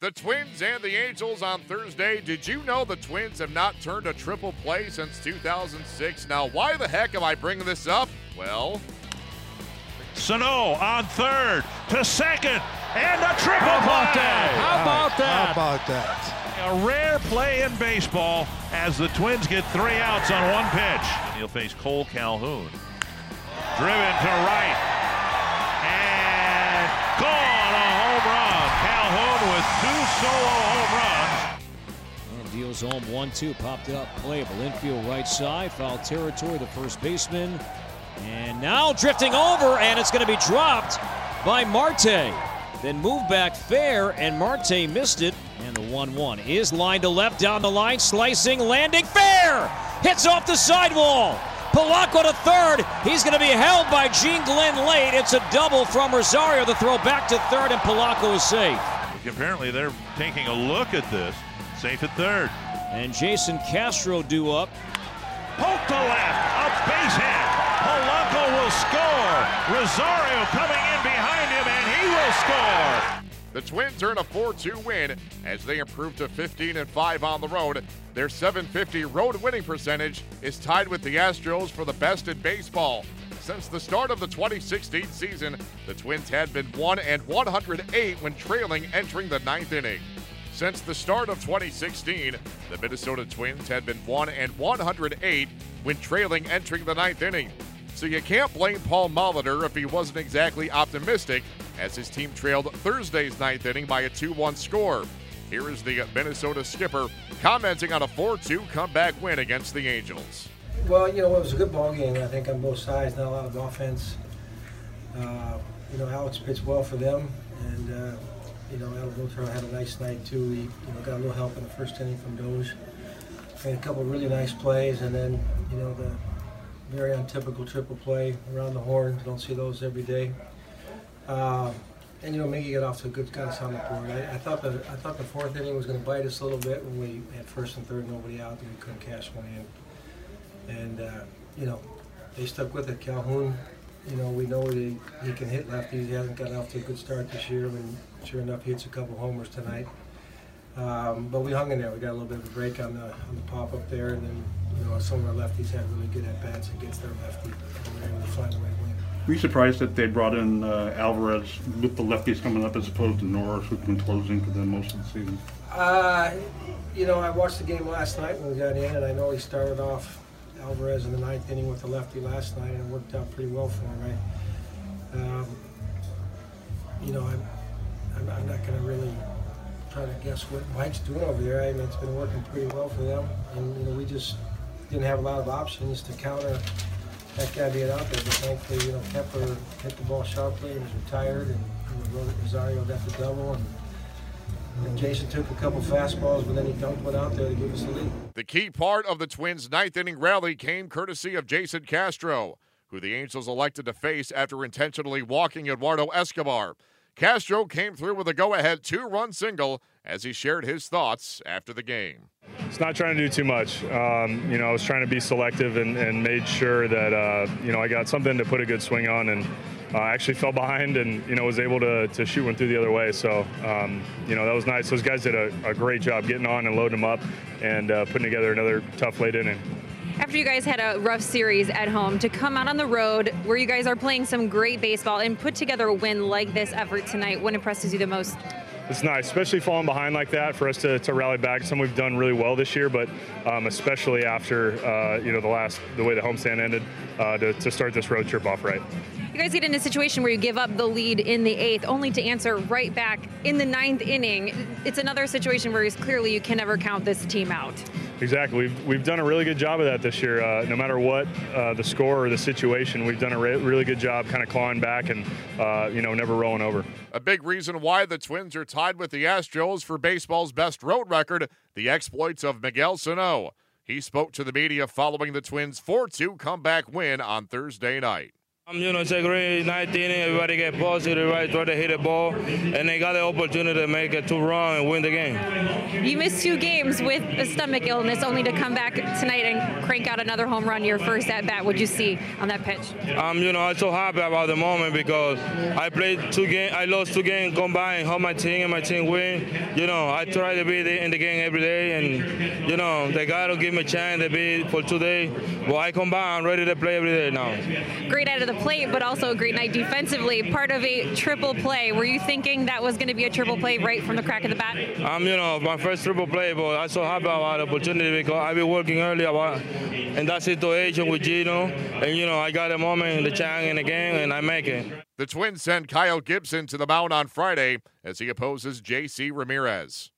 The Twins and the Angels on Thursday. Did you know the Twins have not turned a triple play since 2006? Now, why the heck am I bringing this up? Well, Sano on third to second and a triple How about play. that? How about that? How about that? A rare play in baseball as the Twins get three outs on one pitch. And he'll face Cole Calhoun. Driven to right. Solo home runs. And deals home 1 2. Popped up. Playable. Infield right side. Foul territory. The first baseman. And now drifting over. And it's going to be dropped by Marte. Then move back fair. And Marte missed it. And the 1 1 is line to left. Down the line. Slicing. Landing fair. Hits off the sidewall. Polanco to third. He's going to be held by Gene Glynn late. It's a double from Rosario. The throw back to third. And Polanco is safe. Apparently they're taking a look at this. Safe at third. And Jason Castro due up. Poke to left. A base hit. Polanco will score. Rosario coming in behind him, and he will score. the Twins earn a 4-2 win as they improve to 15 and 5 on the road. Their 750 road winning percentage is tied with the Astros for the best in baseball. Since the start of the 2016 season, the Twins had been 1 and 108 when trailing entering the ninth inning. Since the start of 2016, the Minnesota Twins had been 1 and 108 when trailing entering the ninth inning. So you can't blame Paul Molitor if he wasn't exactly optimistic as his team trailed Thursday's ninth inning by a 2 1 score. Here is the Minnesota skipper commenting on a 4 2 comeback win against the Angels. Well, you know, it was a good ball game. I think on both sides, not a lot of offense. Uh, you know, Alex pitched well for them, and uh, you know, Al had a nice night too. He you know got a little help in the first inning from Doge. Made a couple of really nice plays, and then you know the very untypical triple play around the horn. Don't see those every day. Uh, and you know, Miggy got off to a good got us on the board. I, I thought the I thought the fourth inning was going to bite us a little bit when we had first and third, nobody out, and we couldn't cash one in and uh, you know they stuck with it. Calhoun, you know, we know he, he can hit lefties. He hasn't gotten off to a good start this year, and sure enough, he hits a couple homers tonight. Um, but we hung in there. We got a little bit of a break on the on the pop up there, and then you know some of our lefties had really good at bats against their lefty, and we were able to find a way to win. Were you surprised that they brought in uh, Alvarez with the lefties coming up as opposed to Norris, who's been closing for them most of the season? Uh, you know, I watched the game last night when we got in, and I know he started off Alvarez in the ninth inning with the lefty last night, and it worked out pretty well for him. I, um, you know, I'm, I'm, I'm not going to really try to guess what Mike's doing over there. I mean, it's been working pretty well for them, and you know, we just didn't have a lot of options to counter that guy being out there. But thankfully, you know, Kepler hit the ball sharply and was retired, and Rosario got the double, and and Jason took a couple fastballs, but then he dunked one out there to give us the lead. The key part of the Twins' ninth inning rally came courtesy of Jason Castro, who the Angels elected to face after intentionally walking Eduardo Escobar. Castro came through with a go ahead two run single as he shared his thoughts after the game. It's not trying to do too much. Um, you know, I was trying to be selective and, and made sure that, uh, you know, I got something to put a good swing on and uh, actually fell behind and, you know, was able to, to shoot one through the other way. So, um, you know, that was nice. Those guys did a, a great job getting on and loading them up and uh, putting together another tough late inning. After you guys had a rough series at home, to come out on the road where you guys are playing some great baseball and put together a win like this effort tonight, what impresses you the most? It's nice, especially falling behind like that for us to, to rally back. Something we've done really well this year, but um, especially after uh, you know the last the way the homestand ended, uh, to, to start this road trip off right. You guys get in a situation where you give up the lead in the eighth, only to answer right back in the ninth inning. It's another situation where clearly you can never count this team out. Exactly. We've, we've done a really good job of that this year. Uh, no matter what uh, the score or the situation, we've done a re- really good job kind of clawing back and, uh, you know, never rolling over. A big reason why the Twins are tied with the Astros for baseball's best road record, the exploits of Miguel Sano. He spoke to the media following the Twins' 4 2 comeback win on Thursday night. Um, you know, it's a great night inning. Everybody get positive, right? Try to hit a ball, and they got the opportunity to make a two run and win the game. You missed two games with a stomach illness, only to come back tonight and crank out another home run. Your first at bat. What'd you see on that pitch? Um, you know, I'm so happy about the moment because I played two games. I lost two games combined. Help my team and my team win. You know, I try to be in the game every day, and you know, they gotta give me a chance to be for today. Well, I come back. I'm ready to play every day now. Great out of the plate, but also a great night defensively. Part of a triple play. Were you thinking that was going to be a triple play right from the crack of the bat? Um, you know, my first triple play, but I'm so happy about the opportunity because I've been working early about in that situation with Gino, and you know, I got a moment in the chance in the game, and I make it. The Twins send Kyle Gibson to the mound on Friday as he opposes J.C. Ramirez.